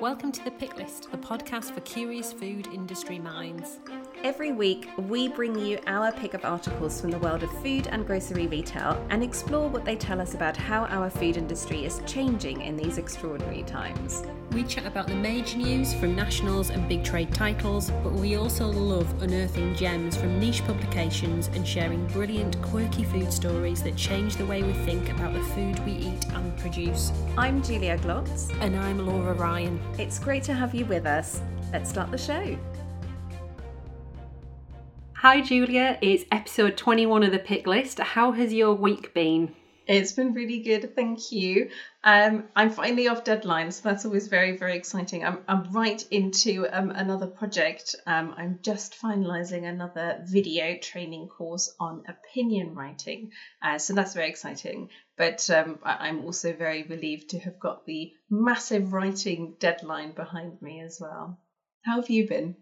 Welcome to The Pick List, the podcast for curious food industry minds. Every week, we bring you our pick of articles from the world of food and grocery retail and explore what they tell us about how our food industry is changing in these extraordinary times. We chat about the major news from nationals and big trade titles, but we also love unearthing gems from niche publications and sharing brilliant, quirky food stories that change the way we think about the food we eat and produce. I'm Julia Glotz. And I'm Laura Ryan. It's great to have you with us. Let's start the show. Hi, Julia. It's episode 21 of the pick list. How has your week been? It's been really good, thank you. Um, I'm finally off deadline, so that's always very, very exciting. I'm, I'm right into um, another project. Um, I'm just finalising another video training course on opinion writing, uh, so that's very exciting. But um, I'm also very relieved to have got the massive writing deadline behind me as well. How have you been?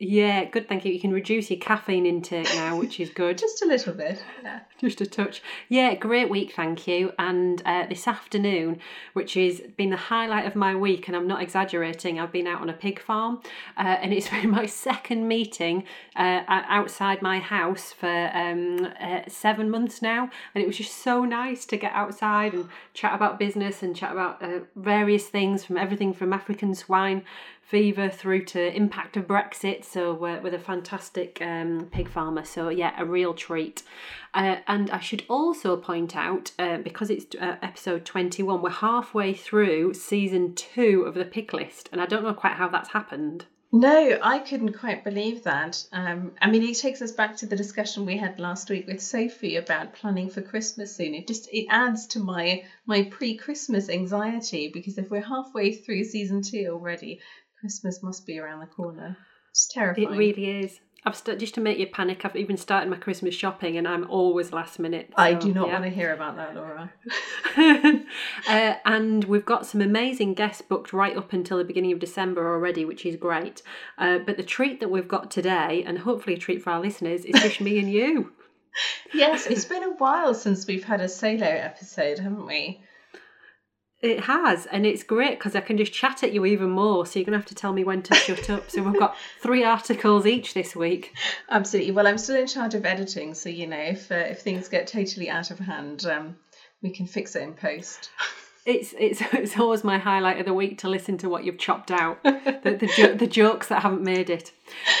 Yeah, good. Thank you. You can reduce your caffeine intake now, which is good. Just a little bit. Yeah. Just a touch. Yeah, great week. Thank you. And uh, this afternoon, which has been the highlight of my week, and I'm not exaggerating, I've been out on a pig farm, uh, and it's been my second meeting uh, outside my house for um, uh, seven months now, and it was just so nice to get outside and chat about business and chat about uh, various things from everything from African swine fever through to impact of Brexit. So we're with a fantastic um, pig farmer. So yeah, a real treat. Uh, and I should also point out, uh, because it's uh, episode 21, we're halfway through season two of the pick list. And I don't know quite how that's happened. No, I couldn't quite believe that. Um, I mean, it takes us back to the discussion we had last week with Sophie about planning for Christmas soon. It just it adds to my my pre-Christmas anxiety because if we're halfway through season two already, Christmas must be around the corner. It's terrifying. It really is. I've st- just to make you panic. I've even started my Christmas shopping, and I'm always last minute. So, I do not yeah. want to hear about that, Laura. uh, and we've got some amazing guests booked right up until the beginning of December already, which is great. Uh, but the treat that we've got today, and hopefully a treat for our listeners, is just me and you. Yes, it's been a while since we've had a solo episode, haven't we? It has, and it's great because I can just chat at you even more. So you're gonna have to tell me when to shut up. So we've got three articles each this week. Absolutely. Well, I'm still in charge of editing, so you know if uh, if things get totally out of hand, um, we can fix it in post. It's it's it's always my highlight of the week to listen to what you've chopped out, the the, jo- the jokes that haven't made it.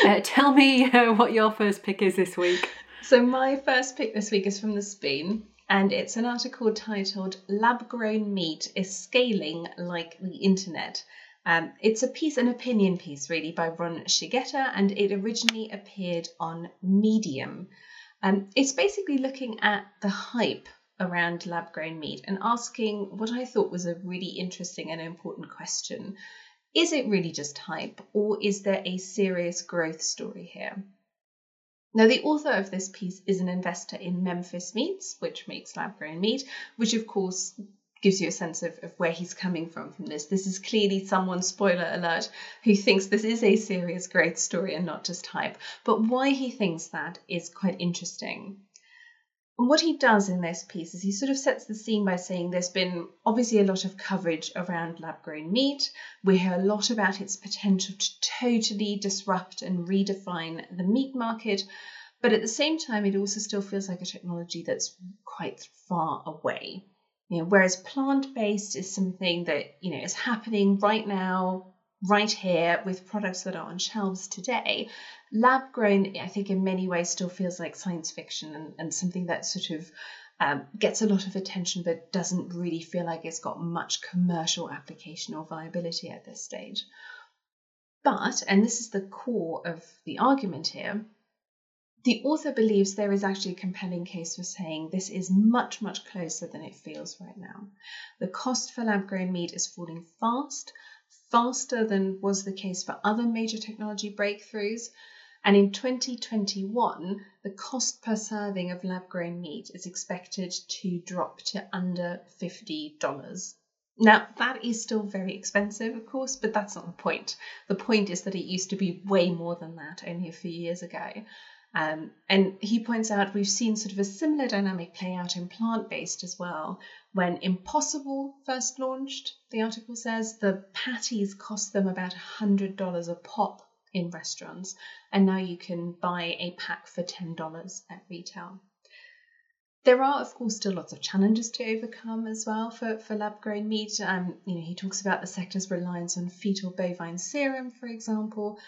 Uh, tell me uh, what your first pick is this week. So my first pick this week is from the Spoon and it's an article titled Lab Grown Meat is Scaling Like the Internet. Um, it's a piece, an opinion piece, really, by Ron Shigeta, and it originally appeared on Medium. Um, it's basically looking at the hype around lab grown meat and asking what I thought was a really interesting and important question. Is it really just hype, or is there a serious growth story here? Now, the author of this piece is an investor in Memphis Meats, which makes lab grown meat, which of course gives you a sense of, of where he's coming from from this. This is clearly someone, spoiler alert, who thinks this is a serious growth story and not just hype. But why he thinks that is quite interesting. And what he does in this piece is he sort of sets the scene by saying there's been obviously a lot of coverage around lab grown meat. We hear a lot about its potential to totally disrupt and redefine the meat market. But at the same time, it also still feels like a technology that's quite far away. You know, whereas plant-based is something that you know is happening right now, right here with products that are on shelves today. Lab grown, I think, in many ways still feels like science fiction and, and something that sort of um, gets a lot of attention but doesn't really feel like it's got much commercial application or viability at this stage. But, and this is the core of the argument here, the author believes there is actually a compelling case for saying this is much, much closer than it feels right now. The cost for lab grown meat is falling fast, faster than was the case for other major technology breakthroughs. And in 2021, the cost per serving of lab grown meat is expected to drop to under $50. Now, that is still very expensive, of course, but that's not the point. The point is that it used to be way more than that only a few years ago. Um, and he points out we've seen sort of a similar dynamic play out in plant based as well. When Impossible first launched, the article says the patties cost them about $100 a pop in restaurants, and now you can buy a pack for $10 at retail. There are, of course, still lots of challenges to overcome as well for, for lab grown meat. Um, you know, he talks about the sector's reliance on fetal bovine serum, for example,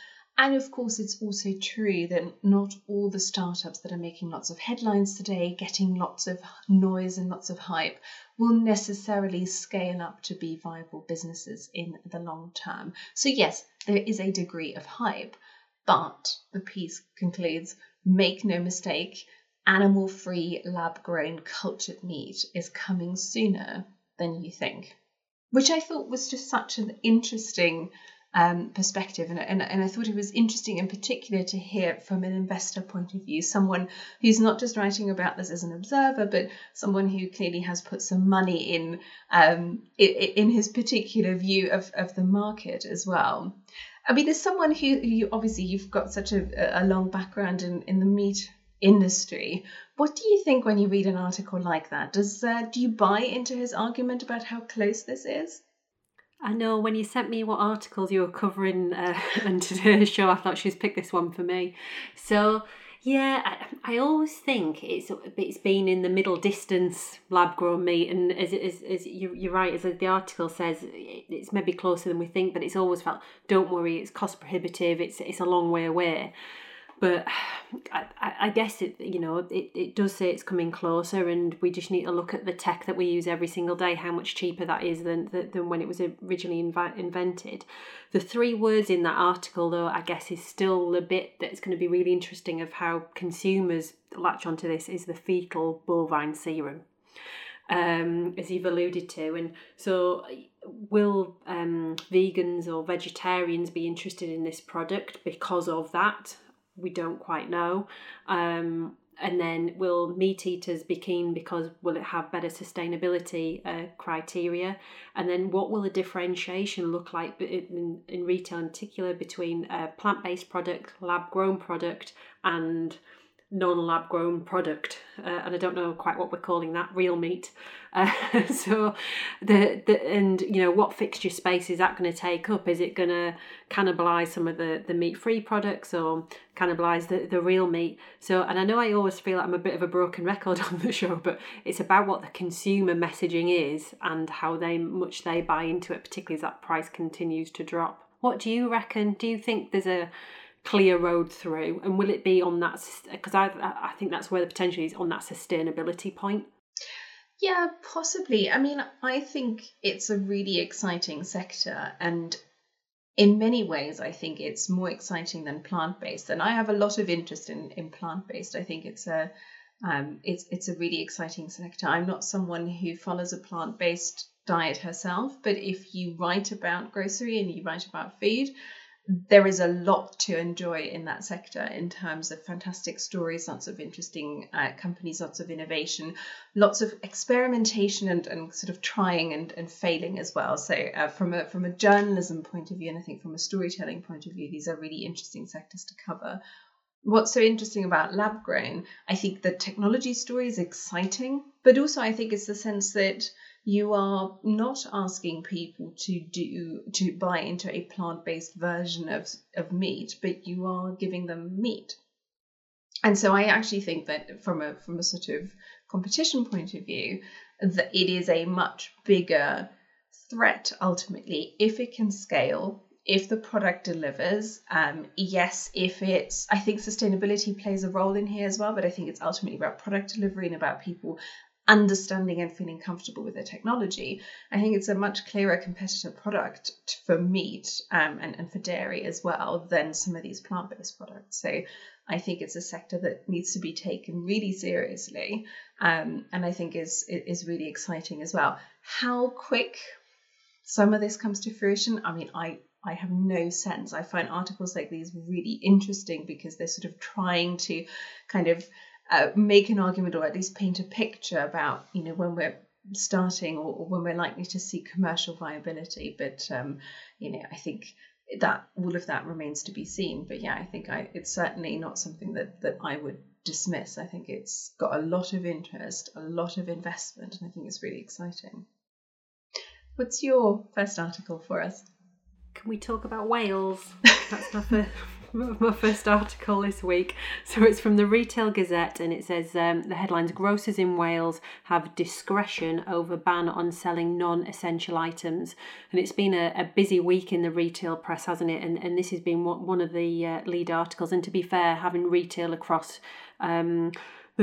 and of course, it's also true that not all the startups that are making lots of headlines today, getting lots of noise and lots of hype, will necessarily scale up to be viable businesses in the long term. So, yes, there is a degree of hype, but the piece concludes make no mistake, animal free, lab grown, cultured meat is coming sooner than you think. Which I thought was just such an interesting um, perspective. And, and, and I thought it was interesting in particular to hear from an investor point of view, someone who's not just writing about this as an observer, but someone who clearly has put some money in um, in, his particular view of, of the market as well. I mean, as someone who, who obviously you've got such a, a long background in, in the meat industry. What do you think when you read an article like that? Does uh, do you buy into his argument about how close this is? I know when you sent me what articles you were covering uh, on today's show, I thought she's picked this one for me. So yeah, I, I always think it's it's been in the middle distance lab grown meat, and as as, as you, you're right, as the article says, it's maybe closer than we think, but it's always felt. Don't worry, it's cost prohibitive. It's it's a long way away but I, I guess it you know it, it does say it's coming closer and we just need to look at the tech that we use every single day how much cheaper that is than than when it was originally inv- invented. The three words in that article though i guess is still the bit that's going to be really interesting of how consumers latch onto this is the fetal bovine serum um, as you've alluded to. And so will um, vegans or vegetarians be interested in this product because of that we don't quite know. Um, and then will meat eaters be keen because will it have better sustainability uh, criteria and then what will the differentiation look like in, in retail in particular between a plant-based product lab grown product and non-lab grown product uh, and i don't know quite what we're calling that real meat. Uh, so the, the and you know what fixture space is that going to take up? Is it going to cannibalize some of the the meat free products or cannibalize the, the real meat? So and i know i always feel like i'm a bit of a broken record on the show but it's about what the consumer messaging is and how they much they buy into it particularly as that price continues to drop. What do you reckon? Do you think there's a clear road through and will it be on that because I, I think that's where the potential is on that sustainability point. Yeah possibly. I mean i think it's a really exciting sector and in many ways i think it's more exciting than plant-based. And i have a lot of interest in, in plant-based. I think it's a um, it's it's a really exciting sector. I'm not someone who follows a plant-based diet herself but if you write about grocery and you write about food there is a lot to enjoy in that sector in terms of fantastic stories, lots of interesting uh, companies, lots of innovation, lots of experimentation and, and sort of trying and, and failing as well. So uh, from a from a journalism point of view, and I think from a storytelling point of view, these are really interesting sectors to cover. What's so interesting about lab grown, I think the technology story is exciting, but also I think it's the sense that you are not asking people to do to buy into a plant-based version of, of meat, but you are giving them meat. And so I actually think that from a from a sort of competition point of view, that it is a much bigger threat ultimately if it can scale if the product delivers um, yes if it's i think sustainability plays a role in here as well but i think it's ultimately about product delivery and about people understanding and feeling comfortable with the technology, I think it's a much clearer competitor product for meat um, and, and for dairy as well than some of these plant based products. So I think it's a sector that needs to be taken really seriously um, and I think is, is really exciting as well. How quick some of this comes to fruition, I mean, I, I have no sense. I find articles like these really interesting because they're sort of trying to kind of uh, make an argument or at least paint a picture about you know when we're starting or, or when we're likely to see commercial viability. But um, you know, I think that all of that remains to be seen. But yeah, I think I, it's certainly not something that that I would dismiss. I think it's got a lot of interest, a lot of investment, and I think it's really exciting. What's your first article for us? Can we talk about Wales? That's my first, my first article this week. So it's from the Retail Gazette and it says um, the headlines Grocers in Wales have discretion over ban on selling non essential items. And it's been a, a, busy week in the retail press, hasn't it? And, and this has been one of the uh, lead articles. And to be fair, having retail across um,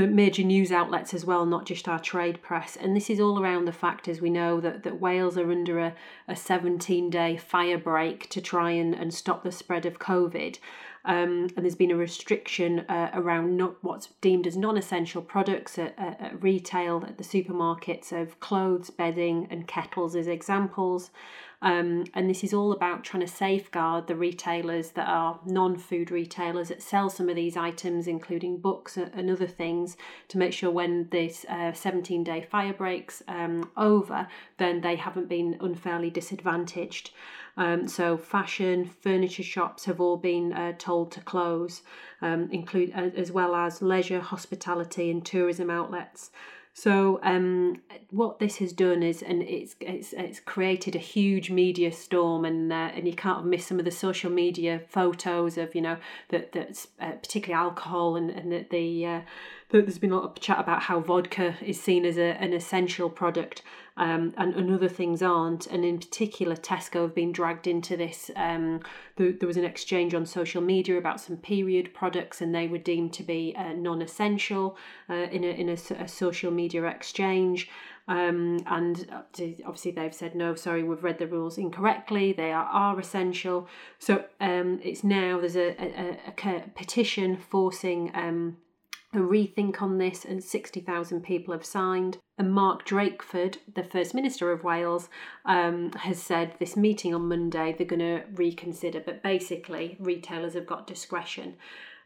major news outlets as well, not just our trade press. And this is all around the fact, as we know, that, that Wales are under a, a 17 day fire break to try and, and stop the spread of COVID. Um, and there's been a restriction uh, around not what's deemed as non-essential products at, at, at, retail at the supermarkets of clothes, bedding, and kettles as examples. Um, and this is all about trying to safeguard the retailers that are non food retailers that sell some of these items, including books and other things, to make sure when this 17 uh, day fire breaks um, over, then they haven't been unfairly disadvantaged. Um, so fashion, furniture shops have all been uh, told to close, um, include uh, as well as leisure, hospitality, and tourism outlets. So um, what this has done is, and it's it's it's created a huge media storm, and uh, and you can't miss some of the social media photos of you know that that's uh, particularly alcohol and and that the uh, there's been a lot of chat about how vodka is seen as a, an essential product um, and, and other things aren't. And in particular, Tesco have been dragged into this. Um, there, there was an exchange on social media about some period products, and they were deemed to be uh, non essential uh, in, a, in a, a social media exchange. Um, and obviously they've said no sorry we've read the rules incorrectly they are, are essential so um, it's now there's a, a, a petition forcing um, a rethink on this, and 60,000 people have signed. And Mark Drakeford, the First Minister of Wales, um, has said this meeting on Monday they're going to reconsider, but basically, retailers have got discretion.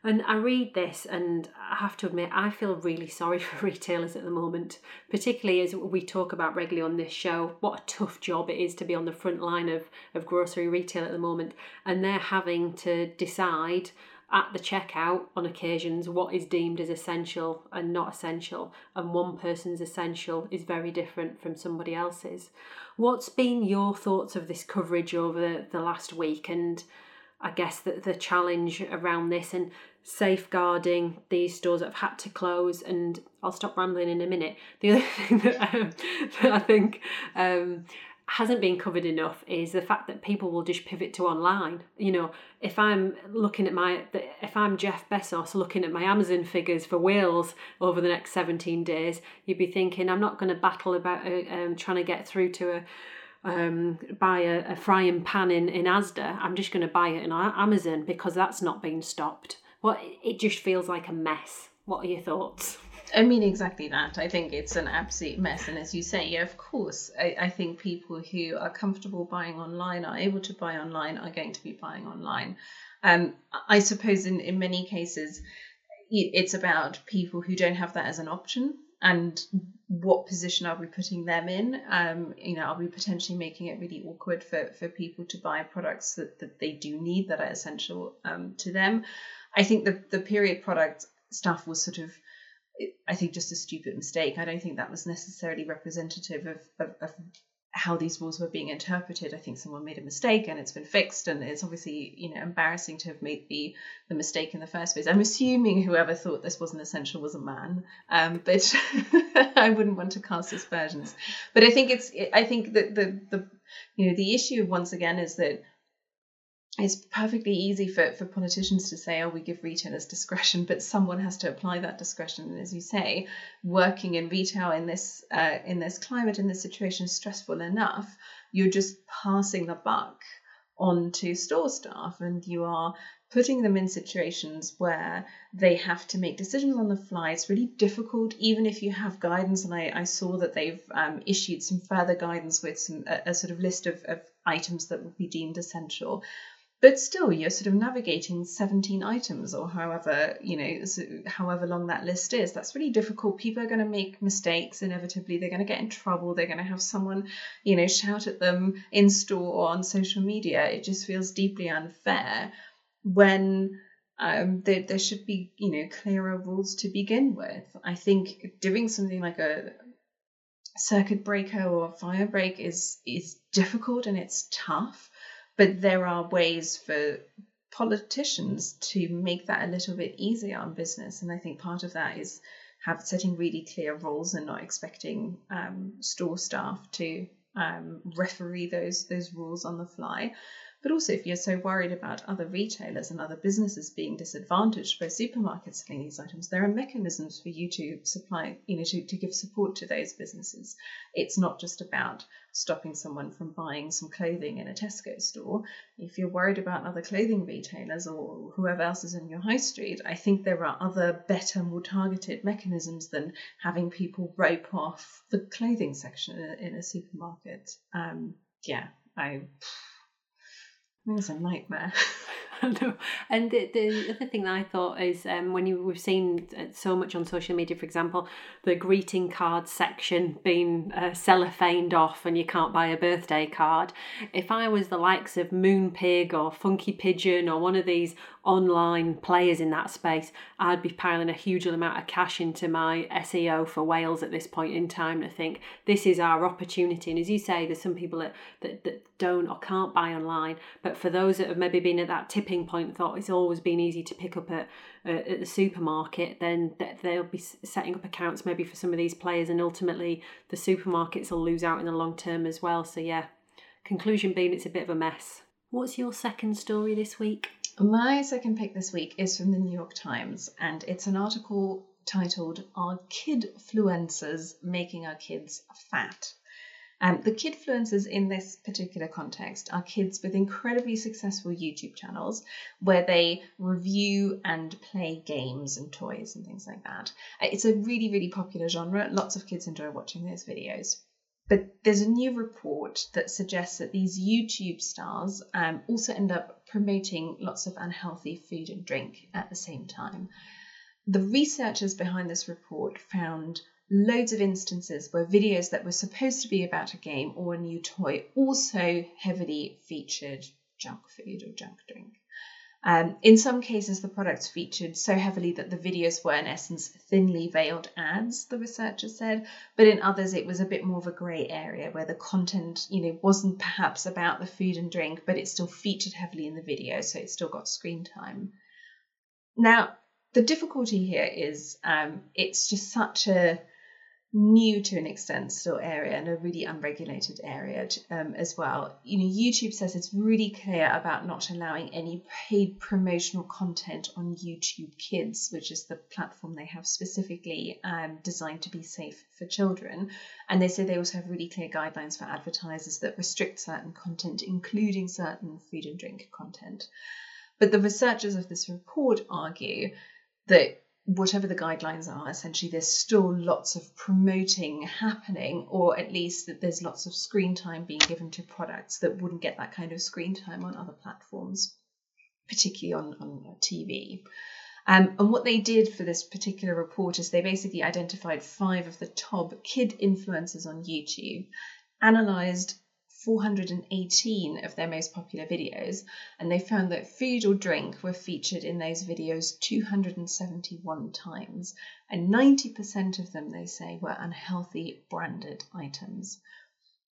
And I read this, and I have to admit, I feel really sorry for retailers at the moment, particularly as we talk about regularly on this show. What a tough job it is to be on the front line of, of grocery retail at the moment, and they're having to decide at the checkout on occasions what is deemed as essential and not essential, and one person's essential is very different from somebody else's. What's been your thoughts of this coverage over the last week and I guess the, the challenge around this and safeguarding these stores that have had to close? And I'll stop rambling in a minute. The other thing that, um, that I think um, hasn't been covered enough is the fact that people will just pivot to online. You know, if I'm looking at my, if I'm Jeff Bezos looking at my Amazon figures for Wales over the next 17 days, you'd be thinking, I'm not going to battle about uh, um, trying to get through to a, um, buy a, a frying pan in, in Asda. I'm just going to buy it in Amazon because that's not being stopped. Well, it just feels like a mess. What are your thoughts? I mean, exactly that. I think it's an absolute mess. And as you say, yeah, of course, I, I think people who are comfortable buying online, are able to buy online, are going to be buying online. Um, I suppose in, in many cases, it's about people who don't have that as an option and what position are we putting them in um, you know are we potentially making it really awkward for, for people to buy products that, that they do need that are essential um, to them i think the, the period product stuff was sort of I think just a stupid mistake. I don't think that was necessarily representative of, of, of, how these rules were being interpreted. I think someone made a mistake and it's been fixed, and it's obviously you know embarrassing to have made the the mistake in the first place. I'm assuming whoever thought this wasn't essential was a man, um, but I wouldn't want to cast aspersions. But I think it's I think that the the you know the issue once again is that it's perfectly easy for, for politicians to say, oh, we give retailers discretion, but someone has to apply that discretion. And as you say, working in retail in this uh, in this climate, in this situation, is stressful enough. You're just passing the buck on to store staff, and you are putting them in situations where they have to make decisions on the fly. It's really difficult, even if you have guidance. And I, I saw that they've um, issued some further guidance with some a, a sort of list of, of items that would be deemed essential but still you're sort of navigating 17 items or however you know however long that list is. That's really difficult. People are going to make mistakes. Inevitably they're going to get in trouble. They're going to have someone you know shout at them in store or on social media. It just feels deeply unfair when um, there, there should be you know clearer rules to begin with. I think doing something like a circuit breaker or fire break is is difficult and it's tough but there are ways for politicians to make that a little bit easier on business. And I think part of that is have setting really clear rules and not expecting um, store staff to um, referee those those rules on the fly. But also, if you're so worried about other retailers and other businesses being disadvantaged by supermarkets selling these items, there are mechanisms for you to supply, you know, to, to give support to those businesses. It's not just about stopping someone from buying some clothing in a Tesco store. If you're worried about other clothing retailers or whoever else is in your high street, I think there are other, better, more targeted mechanisms than having people rope off the clothing section in a supermarket. Um, yeah, I. It was a nightmare. and the, the other thing that I thought is um, when you we've seen uh, so much on social media, for example, the greeting card section being uh, cellophaned off and you can't buy a birthday card. If I was the likes of Moonpig or Funky Pigeon or one of these online players in that space, I'd be piling a huge amount of cash into my SEO for Wales at this point in time. And I think this is our opportunity. And as you say, there's some people that, that, that don't or can't buy online. But for those that have maybe been at that tipping point, thought it's always been easy to pick up at, uh, at the supermarket, then they'll be setting up accounts maybe for some of these players. And ultimately, the supermarkets will lose out in the long term as well. So, yeah, conclusion being it's a bit of a mess. What's your second story this week? My second pick this week is from the New York Times, and it's an article titled Are Kidfluencers Making Our Kids Fat? Um, the kidfluencers in this particular context are kids with incredibly successful YouTube channels where they review and play games and toys and things like that. It's a really, really popular genre. Lots of kids enjoy watching those videos. But there's a new report that suggests that these YouTube stars um, also end up promoting lots of unhealthy food and drink at the same time. The researchers behind this report found loads of instances where videos that were supposed to be about a game or a new toy also heavily featured junk food or junk drink. Um, in some cases, the products featured so heavily that the videos were, in essence, thinly veiled ads, the researcher said, but in others, it was a bit more of a grey area where the content, you know, wasn't perhaps about the food and drink, but it still featured heavily in the video, so it still got screen time. Now, the difficulty here is um, it's just such a new to an extent still area and a really unregulated area um, as well. You know, YouTube says it's really clear about not allowing any paid promotional content on YouTube Kids, which is the platform they have specifically um, designed to be safe for children. And they say they also have really clear guidelines for advertisers that restrict certain content, including certain food and drink content. But the researchers of this report argue that whatever the guidelines are, essentially there's still lots of promoting happening, or at least that there's lots of screen time being given to products that wouldn't get that kind of screen time on other platforms, particularly on, on TV. Um, and what they did for this particular report is they basically identified five of the top kid influencers on YouTube, analysed 418 of their most popular videos, and they found that food or drink were featured in those videos 271 times, and 90% of them, they say, were unhealthy branded items.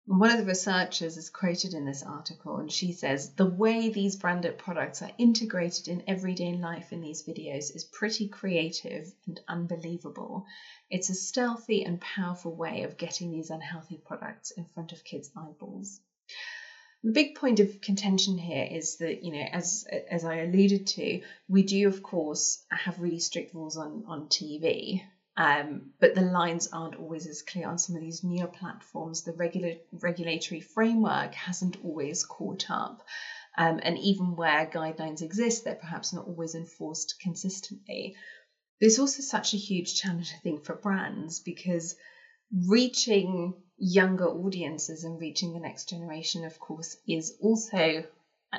One of the researchers is quoted in this article, and she says the way these branded products are integrated in everyday life in these videos is pretty creative and unbelievable. It's a stealthy and powerful way of getting these unhealthy products in front of kids' eyeballs. The big point of contention here is that, you know, as as I alluded to, we do of course have really strict rules on on TV, um, but the lines aren't always as clear on some of these newer platforms. The regular, regulatory framework hasn't always caught up. Um, and even where guidelines exist, they're perhaps not always enforced consistently. There's also such a huge challenge, I think, for brands because reaching younger audiences and reaching the next generation, of course, is also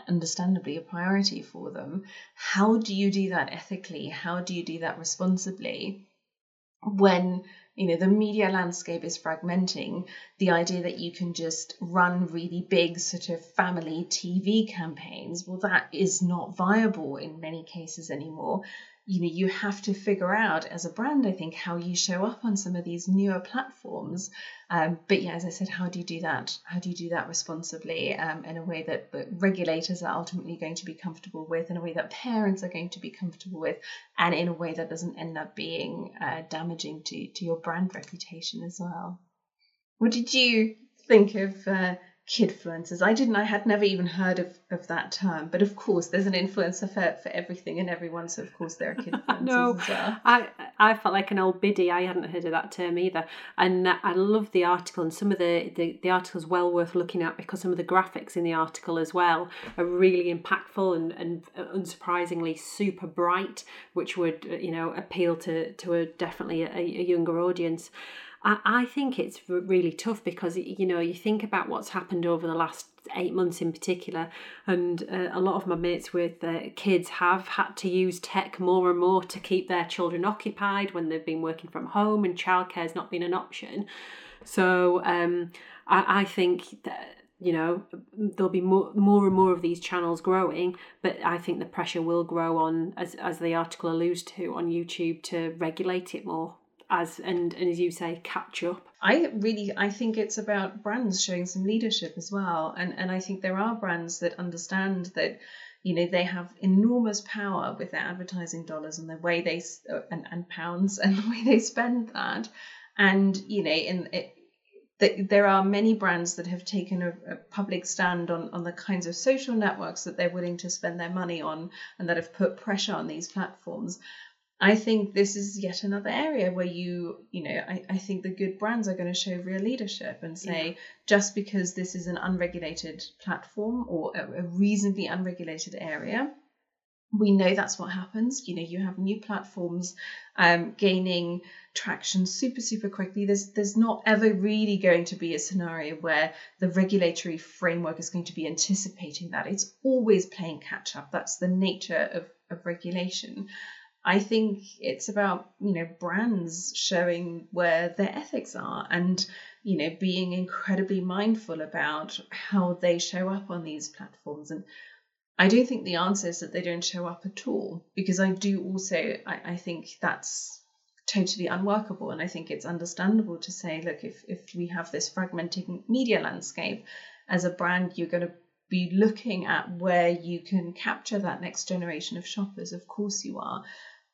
understandably a priority for them. How do you do that ethically? How do you do that responsibly? When you know the media landscape is fragmenting the idea that you can just run really big sort of family tv campaigns well that is not viable in many cases anymore you know you have to figure out as a brand i think how you show up on some of these newer platforms. Um, but yeah as i said how do you do that? How do you do that responsibly um, in a way that, regulators are ultimately going to be comfortable with in a way that parents are going to be comfortable with and in a way that doesn't end up being uh, damaging to, to your brand reputation as well? What did you think of uh, kidfluencers. I didn't, I had never even heard of, of that term, but of course there's an influencer for, for everything and everyone, so of course there are kidfluencers no, as well. I, I felt like an old biddy. I hadn't heard of that term either. And I love the article and some of the, the, the article's well worth looking at because some of the graphics in the article as well are really impactful and, and unsurprisingly super bright, which would, uh, you know, appeal to, to a definitely a, a younger audience. I, think it's really tough because you know you think about what's happened over the last eight months in particular, and uh, a lot of my mates with uh, kids have had to use tech more and more to keep their children occupied when they've been working from home and childcare has not been an option. So um, I, I think that you know there'll be more more and more of these channels growing but i think the pressure will grow on as as the article alludes to on youtube to regulate it more as and, and as you say catch up. I really i think it's about brands showing some leadership as well. And and i think there are brands that understand that you know they have enormous power with their advertising dollars and the way they uh, and, and pounds and the way they spend that. And you know in it that there are many brands that have taken a, a, public stand on, on the kinds of social networks that they're willing to spend their money on and that have put pressure on these platforms. I think this is yet another area where you, you know, I, I think the good brands are going to show real leadership and say, yeah. just because this is an unregulated platform or a, a reasonably unregulated area, we know that's what happens. You know, you have new platforms um, gaining traction super, super quickly. There's there's not ever really going to be a scenario where the regulatory framework is going to be anticipating that. It's always playing catch up. That's the nature of, of regulation. I think it's about, you know, brands showing where their ethics are and, you know, being incredibly mindful about how they show up on these platforms. And I don't think the answer is that they don't show up at all, because I do also, I, I think that's totally unworkable. And I think it's understandable to say, look, if, if we have this fragmenting media landscape, as a brand, you're going to be looking at where you can capture that next generation of shoppers. Of course, you are.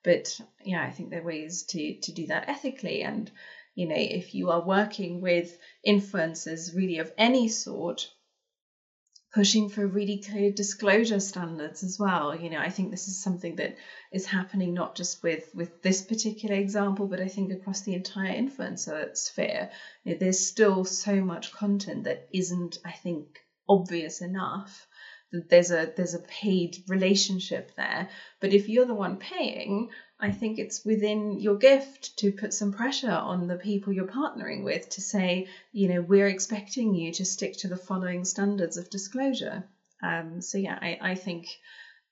But yeah, I think there are ways to to do that ethically. And you know, if you are working with influencers really of any sort, pushing for really clear disclosure standards as well. You know, I think this is something that is happening not just with with this particular example, but I think across the entire influencer sphere. You know, there's still so much content that isn't, I think, obvious enough there's a there's a paid relationship there. But if you're the one paying i think it's within your gift to put some pressure on the people you're partnering with to say you know we're expecting you to stick to the following standards of disclosure. Um, so yeah I, I think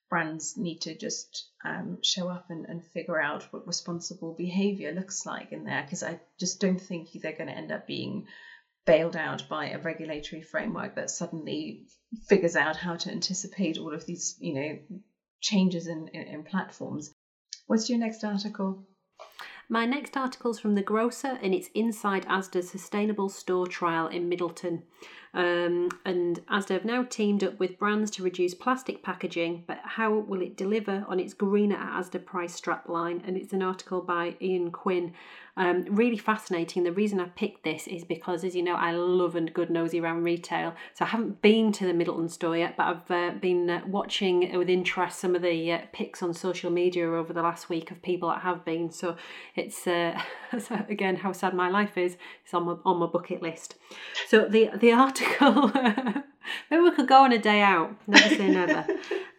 brands need to just um, show up and, and figure out what responsible behavior looks like in there because i just don't think they're going to end up being bailed out by a regulatory framework that suddenly figures out how to anticipate all of these, you know, changes in, in, in platforms. What's your next article? My next article is from The Grocer and it's inside Asda's sustainable store trial in Middleton. Um, and Asda have now teamed up with brands to reduce plastic packaging, but how will it deliver on its greener at Asda price strapline? And it's an article by Ian Quinn. Um, really fascinating. The reason I picked this is because, as you know, I love and good nosy around retail. So I haven't been to the Middleton store yet, but I've uh, been uh, watching with interest some of the uh, pics on social media over the last week of people that have been. So it's uh, again how sad my life is. It's on my on my bucket list. So the the article. Maybe we could go on a day out. Never say never.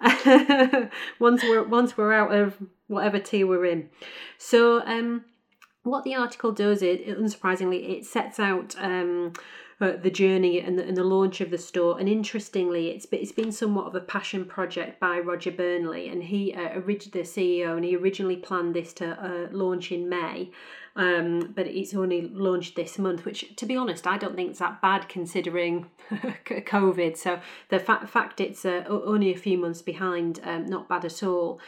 once we're once we're out of whatever tea we're in. So um what the article does is, unsurprisingly, it sets out um, uh, the journey and the, and the launch of the store. And interestingly, it's it's been somewhat of a passion project by Roger Burnley, and he uh, the CEO, and he originally planned this to uh, launch in May. Um, but it's only launched this month, which, to be honest, I don't think it's that bad considering COVID. So the fa- fact it's uh, only a few months behind, um, not bad at all.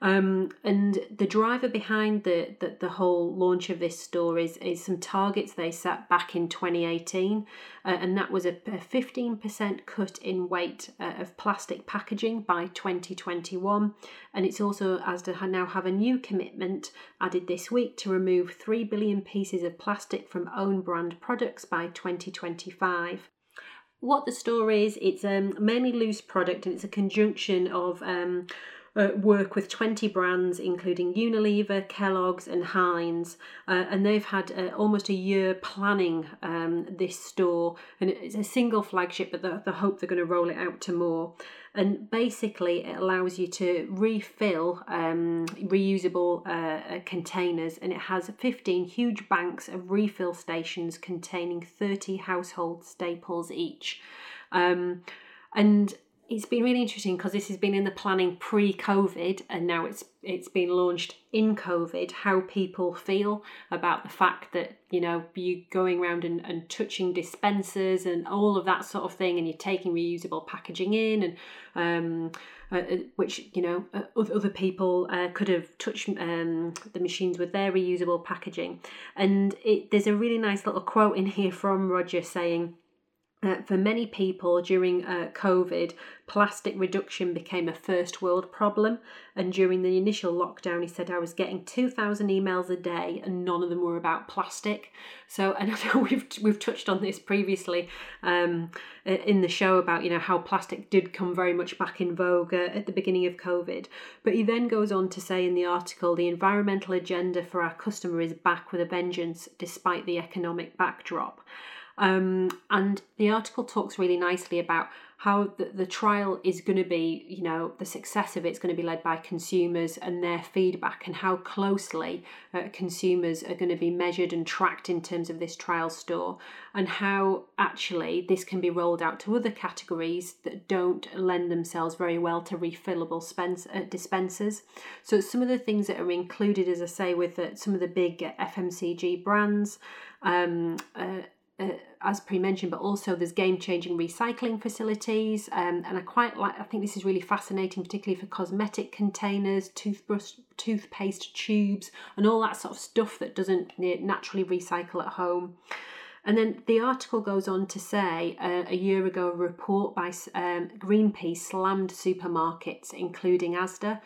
Um, and the driver behind the, the, the whole launch of this store is, is some targets they set back in 2018, uh, and that was a, a 15% cut in weight uh, of plastic packaging by 2021. And it's also, Asda now have a new commitment added this week to remove 3 billion pieces of plastic from own brand products by 2025 what the store is it's um, mainly loose product and it's a conjunction of um, uh, work with 20 brands, including Unilever, Kellogg's, and Heinz. Uh, and they've had uh, almost a year planning um, this store. And it's a single flagship, but the, the hope they're going to roll it out to more. And basically, it allows you to refill um, reusable uh, uh, containers, and it has 15 huge banks of refill stations containing 30 household staples each. Um, and it's been really interesting because this has been in the planning pre-COVID and now it's it's been launched in COVID. How people feel about the fact that you know you going around and, and touching dispensers and all of that sort of thing, and you're taking reusable packaging in, and um, uh, uh which you know uh, other people uh, could have touched um, the machines with their reusable packaging. And it, there's a really nice little quote in here from Roger saying uh, for many people during uh, COVID, plastic reduction became a first world problem. And during the initial lockdown, he said, I was getting 2,000 emails a day and none of them were about plastic. So, and I know we've, we've touched on this previously um, in the show about, you know, how plastic did come very much back in vogue uh, at the beginning of COVID. But he then goes on to say in the article, the environmental agenda for our customer is back with a vengeance despite the economic backdrop. Um, and the article talks really nicely about how the, the trial is going to be, you know, the success of it's going to be led by consumers and their feedback, and how closely uh, consumers are going to be measured and tracked in terms of this trial store, and how actually this can be rolled out to other categories that don't lend themselves very well to refillable spens- uh, dispensers. So, some of the things that are included, as I say, with uh, some of the big FMCG brands. Um, uh, as pre-mentioned, but also there's game-changing recycling facilities, um, and I quite like. I think this is really fascinating, particularly for cosmetic containers, toothbrush, toothpaste tubes, and all that sort of stuff that doesn't naturally recycle at home. And then the article goes on to say uh, a year ago, a report by um, Greenpeace slammed supermarkets, including Asda.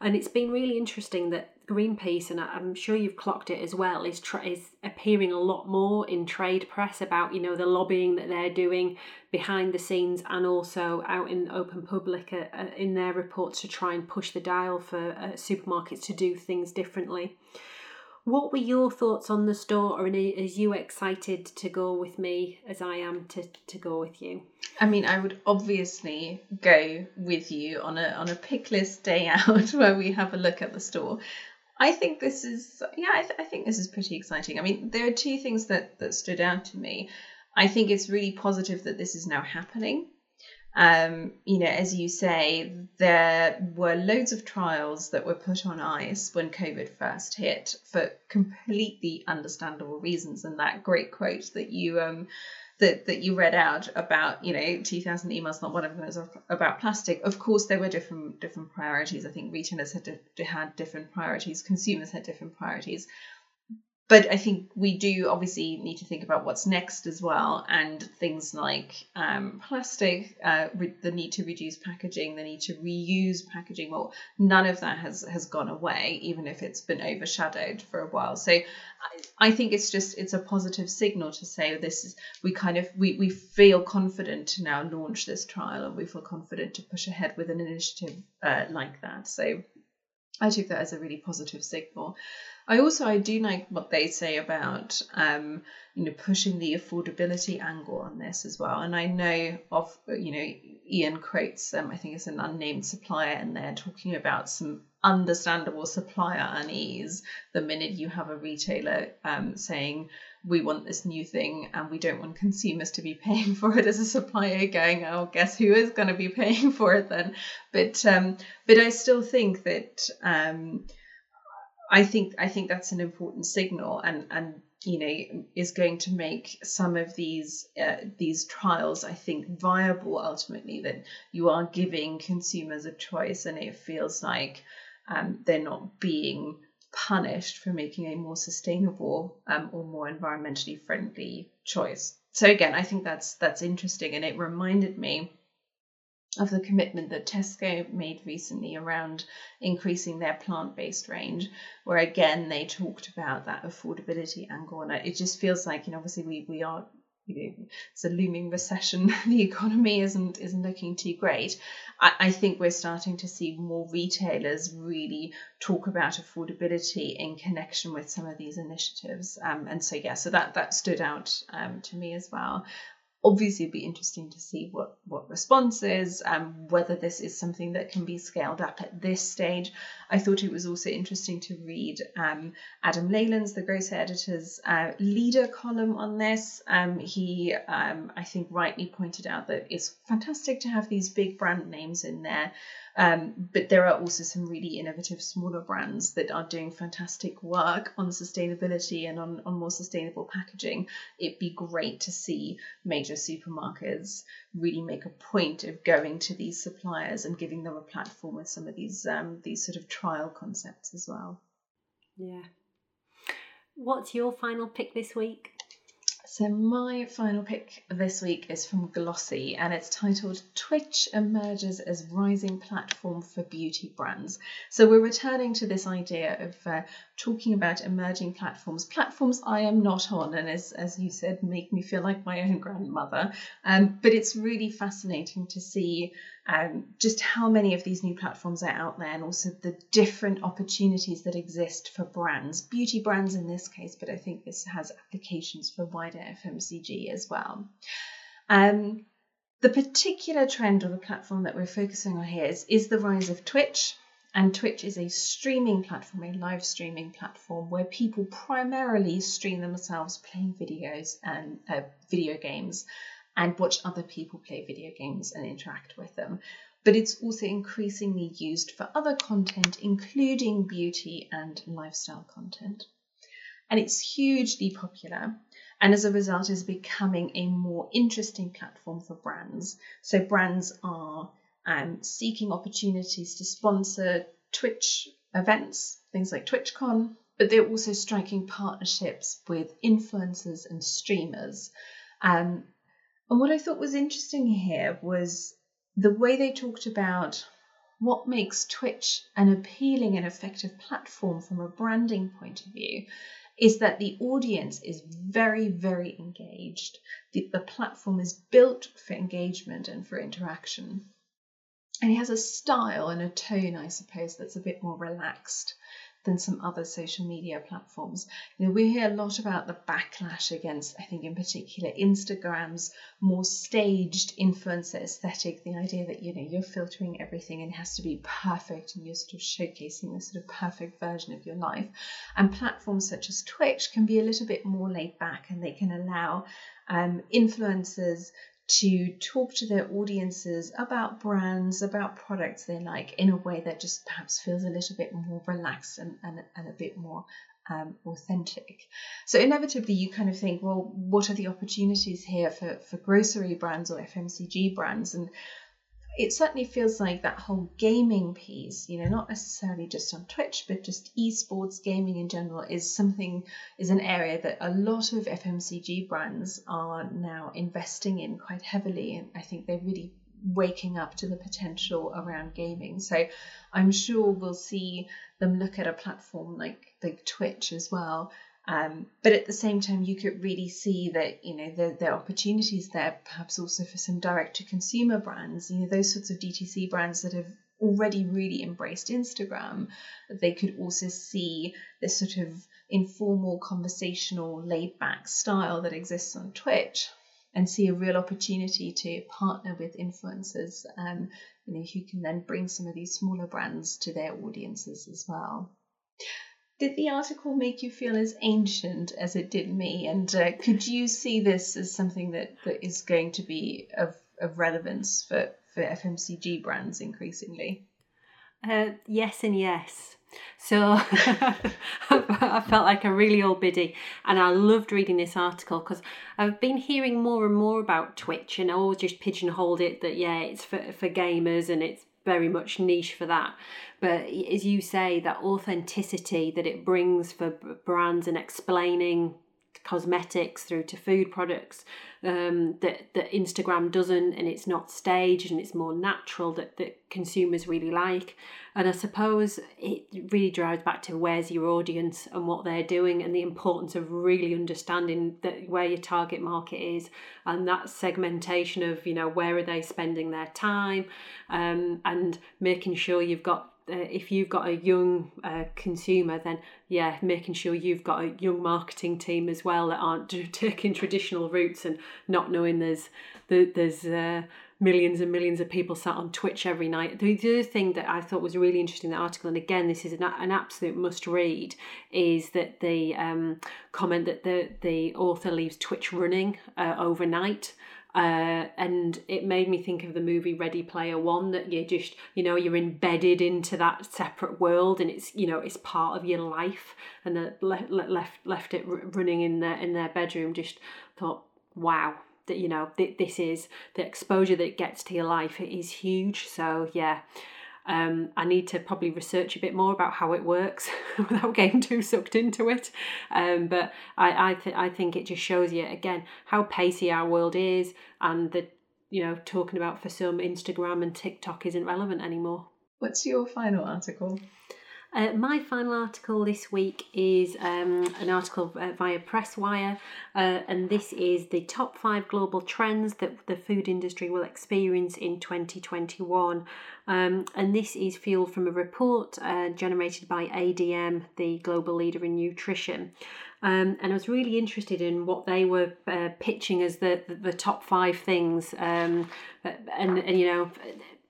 And it's been really interesting that Greenpeace, and I'm sure you've clocked it as well, is tra- is appearing a lot more in trade press about you know the lobbying that they're doing behind the scenes and also out in open public uh, uh, in their reports to try and push the dial for uh, supermarkets to do things differently. What were your thoughts on the store, and are you excited to go with me as I am to, to go with you? I mean, I would obviously go with you on a on a pick list day out where we have a look at the store. I think this is yeah, I, th- I think this is pretty exciting. I mean, there are two things that that stood out to me. I think it's really positive that this is now happening. Um, you know, as you say, there were loads of trials that were put on ice when COVID first hit for completely understandable reasons. And that great quote that you um, that that you read out about you know 2000 emails not one of them was about plastic. Of course there were different different priorities. I think retailers had had different priorities. Consumers had different priorities but I think we do obviously need to think about what's next as well, and things like um, plastic, uh, re- the need to reduce packaging, the need to reuse packaging. Well, none of that has has gone away, even if it's been overshadowed for a while. So, I, I think it's just it's a positive signal to say this is we kind of we we feel confident to now launch this trial, and we feel confident to push ahead with an initiative uh, like that. So, I took that as a really positive signal. I also I do like what they say about um, you know pushing the affordability angle on this as well. And I know of you know Ian quotes, um, I think it's an unnamed supplier, and they're talking about some understandable supplier unease the minute you have a retailer um, saying, we want this new thing and we don't want consumers to be paying for it as a supplier going oh guess who is going to be paying for it then but um but i still think that um i think i think that's an important signal and and you know is going to make some of these uh, these trials i think viable ultimately that you are giving consumers a choice and it feels like um, they're not being punished for making a more sustainable um, or more environmentally friendly choice. So again i think that's that's interesting and it reminded me of the commitment that Tesco made recently around increasing their plant based range, where again they talked about that affordability angle. And it just feels like, you know, obviously we, we are you know, it's a looming recession. the economy isn't isn't looking too great. I, I, think we're starting to see more retailers really talk about affordability in connection with some of these initiatives. Um, and so yeah, so that that stood out um, to me as well obviously it'd be interesting to see what what response is um, whether this is something that can be scaled up at this stage. I thought it was also interesting to read um, adam leyland's the grocer editor's uh, leader column on this. Um, he um, i think rightly pointed out that it's fantastic to have these big brand names in there um, but there are also some really innovative smaller brands that are doing fantastic work on sustainability and on, on more sustainable packaging. It'd be great to see major supermarkets really make a point of going to these suppliers and giving them a platform with some of these um, these sort of trial concepts as well. Yeah. What's your final pick this week? So, my final pick this week is from Glossy and it's titled Twitch Emerges as Rising Platform for Beauty Brands. So, we're returning to this idea of uh, talking about emerging platforms, platforms I am not on, and as, as you said, make me feel like my own grandmother. Um, but it's really fascinating to see um, just how many of these new platforms are out there and also the different opportunities that exist for brands, beauty brands in this case, but I think this has applications for wider FMCG as well. Um, the particular trend or the platform that we're focusing on here is, is the rise of Twitch. And Twitch is a streaming platform, a live streaming platform where people primarily stream themselves playing videos and uh, video games and watch other people play video games and interact with them. But it's also increasingly used for other content, including beauty and lifestyle content. And it's hugely popular, and as a result, is becoming a more interesting platform for brands. So, brands are um, seeking opportunities to sponsor Twitch events, things like TwitchCon, but they're also striking partnerships with influencers and streamers. Um, and what I thought was interesting here was the way they talked about what makes Twitch an appealing and effective platform from a branding point of view is that the audience is very, very engaged. The, the platform is built for engagement and for interaction. And it has a style and a tone, I suppose, that's a bit more relaxed than some other social media platforms. You know, we hear a lot about the backlash against, I think in particular, Instagram's more staged influencer aesthetic, the idea that, you know, you're filtering everything and it has to be perfect and you're sort of showcasing this sort of perfect version of your life. And platforms such as Twitch can be a little bit more laid back and they can allow um, influencers to talk to their audiences about brands, about products they like in a way that just perhaps feels a little bit more relaxed and, and, and a bit more um, authentic. So inevitably you kind of think, well, what are the opportunities here for, for grocery brands or FMCG brands? And it certainly feels like that whole gaming piece, you know, not necessarily just on Twitch, but just esports gaming in general is something, is an area that a lot of FMCG brands are now investing in quite heavily. And I think they're really waking up to the potential around gaming. So I'm sure we'll see them look at a platform like, like Twitch as well um, but at the same time, you could really see that you know there, are opportunities there, perhaps also for some direct to consumer brands. You know those sorts of DTC brands that have already really embraced Instagram. They could also see this sort of informal, conversational, laid back style that exists on Twitch. and see a real opportunity to partner with influencers, um, you know, who can then bring some of these smaller brands to their audiences as well. Did the article make you feel as ancient as it did me? And uh, could you see this as something that, that is going to be of, of relevance for, for FMCG brands increasingly? Uh, yes, and yes. So I felt like a really old biddy, and I loved reading this article because I've been hearing more and more about Twitch, and I always just pigeonholed it that yeah, it's for for gamers and it's very much niche for that. But as you say, that authenticity that it brings for brands and explaining cosmetics through to food products um, that that Instagram doesn't, and it's not staged and it's more natural that that consumers really like. And I suppose it really drives back to where's your audience and what they're doing, and the importance of really understanding that where your target market is, and that segmentation of you know where are they spending their time, um, and making sure you've got if you've got a young uh, consumer, then yeah, making sure you've got a young marketing team as well that aren't taking traditional routes and not knowing there's there's uh, millions and millions of people sat on Twitch every night. The, the other thing that I thought was really interesting in the article, and again, this is an, an absolute must read, is that the um, comment that the the author leaves Twitch running uh, overnight. Uh, and it made me think of the movie Ready Player One that you just you know you're embedded into that separate world and it's you know it's part of your life. And the left left left it running in their in their bedroom just thought wow that you know this is the exposure that it gets to your life it is huge. So yeah um, I need to probably research a bit more about how it works without getting too sucked into it. Um, but I I, th- I think it just shows you again how pacey our world is, and that you know talking about for some Instagram and TikTok isn't relevant anymore. What's your final article? Uh, my final article this week is um, an article uh, via Presswire, uh, and this is the top five global trends that the food industry will experience in 2021. Um, and this is fueled from a report uh, generated by ADM, the global leader in nutrition. Um, and I was really interested in what they were uh, pitching as the, the, the top five things. Um, and, and, you know,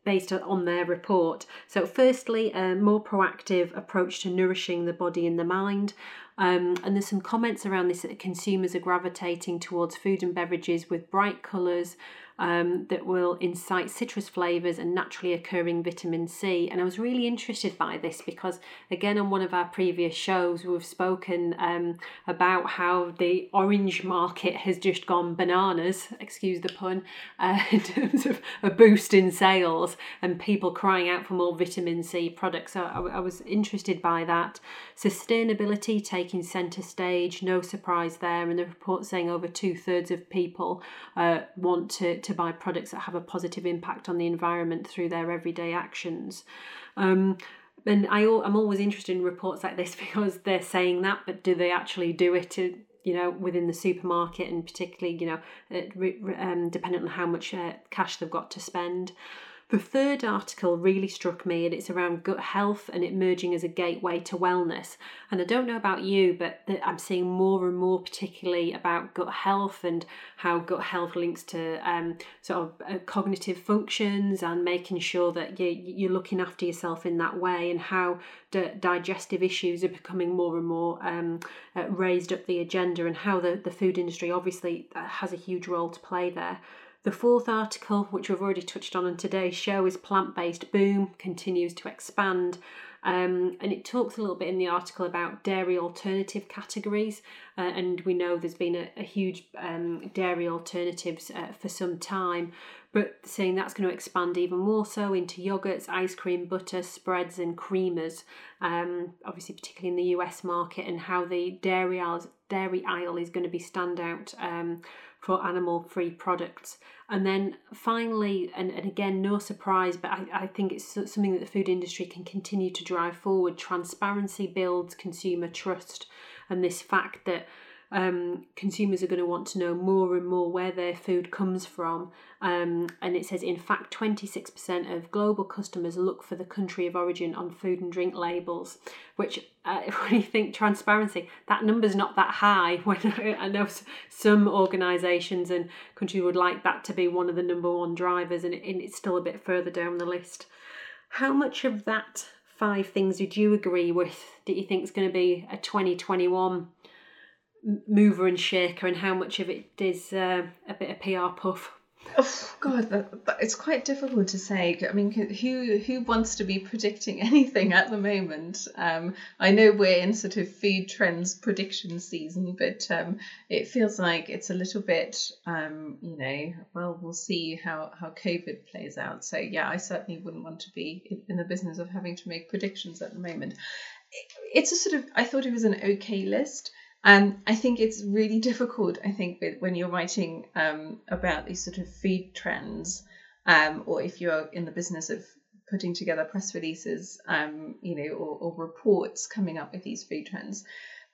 based on their report. So, firstly, a more proactive approach to nourishing the body and the mind. Um, and there's some comments around this that consumers are gravitating towards food and beverages with bright colours, um, that will incite citrus flavours and naturally occurring vitamin C. And I was really interested by this because, again, on one of our previous shows, we've spoken um, about how the orange market has just gone bananas, excuse the pun, uh, in terms of a boost in sales and people crying out for more vitamin C products. So I, I was interested by that. Sustainability taking centre stage, no surprise there. And the report saying over two thirds of people uh, want to to buy products that have a positive impact on the environment through their everyday actions. Um, and I, I'm always interested in reports like this because they're saying that, but do they actually do it? To, you know, within the supermarket, and particularly, you know, um, dependent on how much uh, cash they've got to spend. The third article really struck me, and it's around gut health and it merging as a gateway to wellness. And I don't know about you, but I'm seeing more and more, particularly about gut health and how gut health links to um, sort of uh, cognitive functions and making sure that you, you're looking after yourself in that way, and how digestive issues are becoming more and more um, uh, raised up the agenda, and how the, the food industry obviously uh, has a huge role to play there. The fourth article, which we've already touched on in today's show, is Plant Based Boom Continues to Expand. Um, and it talks a little bit in the article about dairy alternative categories. Uh, and we know there's been a, a huge um, dairy alternatives uh, for some time, but saying that's going to expand even more so into yogurts, ice cream, butter, spreads, and creamers. Um, obviously, particularly in the US market, and how the dairy aisle, dairy aisle is going to be standout um, for animal free products. And then finally, and, and again, no surprise, but I, I think it's something that the food industry can continue to drive forward transparency builds consumer trust, and this fact that um, consumers are going to want to know more and more where their food comes from. Um, and it says, in fact, 26% of global customers look for the country of origin on food and drink labels, which, uh, when you think transparency, that number's not that high. When I know some organisations and countries would like that to be one of the number one drivers, and, it's still a bit further down the list. How much of that five things would you agree with that you think is going to be a 2021 mover and shaker, and how much of it is uh, a bit of PR puff? Oh God, that, that, it's quite difficult to say. I mean, who who wants to be predicting anything at the moment? Um, I know we're in sort of food trends prediction season, but um, it feels like it's a little bit, um, you know, well, we'll see how how COVID plays out. So yeah, I certainly wouldn't want to be in the business of having to make predictions at the moment. It's a sort of, I thought it was an okay list. And I think it's really difficult, I think, when you're writing um, about these sort of feed trends, um, or if you're in the business of putting together press releases, um, you know, or, or, reports coming up with these food trends,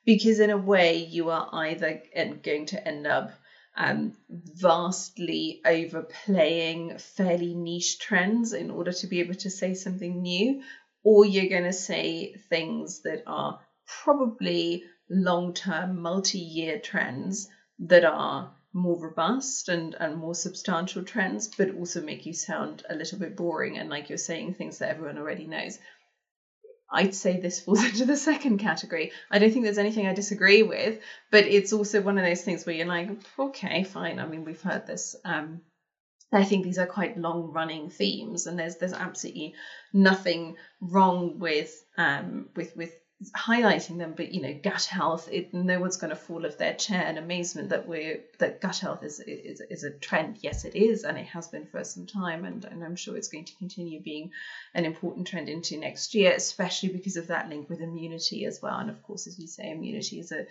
because in a way you are either going to end up um, vastly overplaying fairly niche trends in order to be able to say something new, or you're going to say things that are probably long term, multi year trends that are more robust and, and more substantial trends, but also make you sound a little bit boring and like you're saying things that everyone already knows. I'd say this falls into the second category. I don't think there's anything I disagree with, but it's also one of those things where you're like, okay, fine. I mean, we've heard this. Um, I think these are quite long running themes, and there's there's absolutely nothing wrong with um, with with highlighting them but you know gut health it, no one's going to fall off their chair in amazement that we're that gut health is, is is a trend. Yes it is and it has been for some time and, and i'm sure it's going to continue being an important trend into next year especially because of that link with immunity as well. And of course as you say immunity is a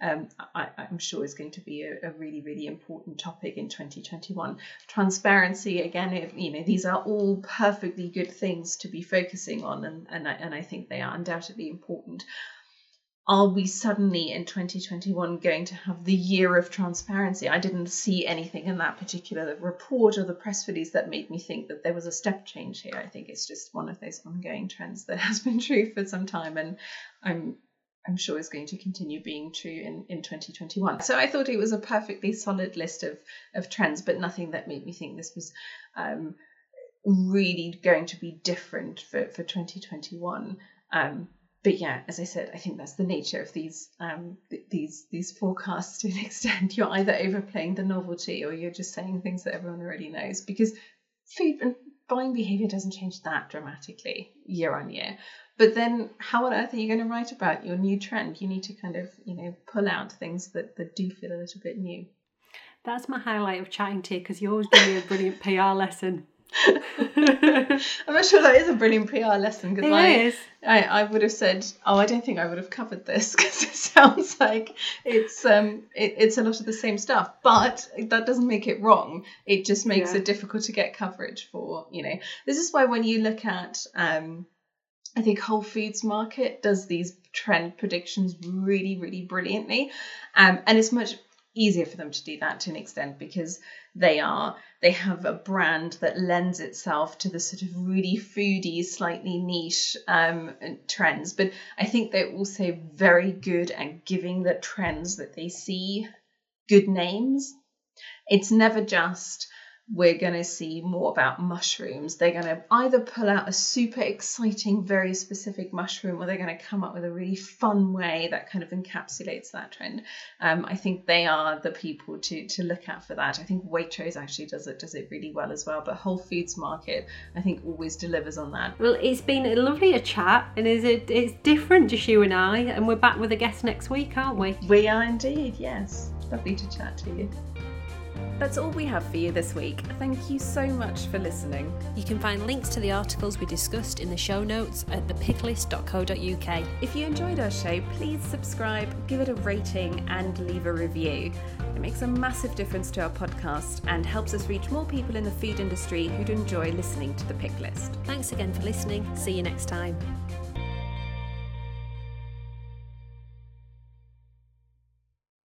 um, I, am sure is going to be a, a, really, really important topic in 2021. Transparency, again, if, you know, these are all perfectly good things to be focusing on, and, and, I, and I think they are undoubtedly important. Are we suddenly in 2021 going to have the year of transparency? I didn't see anything in that particular report or the press release that made me think that there was a step change here. I think it's just one of those ongoing trends that has been true for some time, and I'm I'm sure is going to continue being true in, in 2021. So I thought it was a perfectly solid list of, of trends, but nothing that made me think this was um, really going to be different for, for 2021. Um, but yeah, as I said, I think that's the nature of these um, th- these these forecasts to an extent. You're either overplaying the novelty or you're just saying things that everyone already knows because food and buying behavior doesn't change that dramatically year on year. But then, how on earth are you going to write about your new trend? You need to kind of, you know, pull out things that, that do feel a little bit new. That's my highlight of chatting to you because you always give me a brilliant PR lesson. I'm not sure that is a brilliant PR lesson because I, I, I would have said, oh, I don't think I would have covered this because it sounds like it's um it, it's a lot of the same stuff, but that doesn't make it wrong. It just makes yeah. it difficult to get coverage for you know. This is why when you look at um I think Whole Foods Market does these trend predictions really, really brilliantly. Um, and it's much easier for them to do that to an extent because they are they have a brand that lends itself to the sort of really foodie slightly niche um, trends but i think they're also very good at giving the trends that they see good names it's never just we're going to see more about mushrooms. They're going to either pull out a super exciting, very specific mushroom, or they're going to come up with a really fun way that kind of encapsulates that trend. Um, I think they are the people to to look at for that. I think Waitrose actually does it does it really well as well. But Whole Foods Market, I think, always delivers on that. Well, it's been a lovely a chat, and is it it's different, just you and I, and we're back with a guest next week, aren't we? We are indeed. Yes, lovely to chat to you. That's all we have for you this week. Thank you so much for listening. You can find links to the articles we discussed in the show notes at thepicklist.co.uk. If you enjoyed our show, please subscribe, give it a rating, and leave a review. It makes a massive difference to our podcast and helps us reach more people in the food industry who'd enjoy listening to the pick list. Thanks again for listening. See you next time.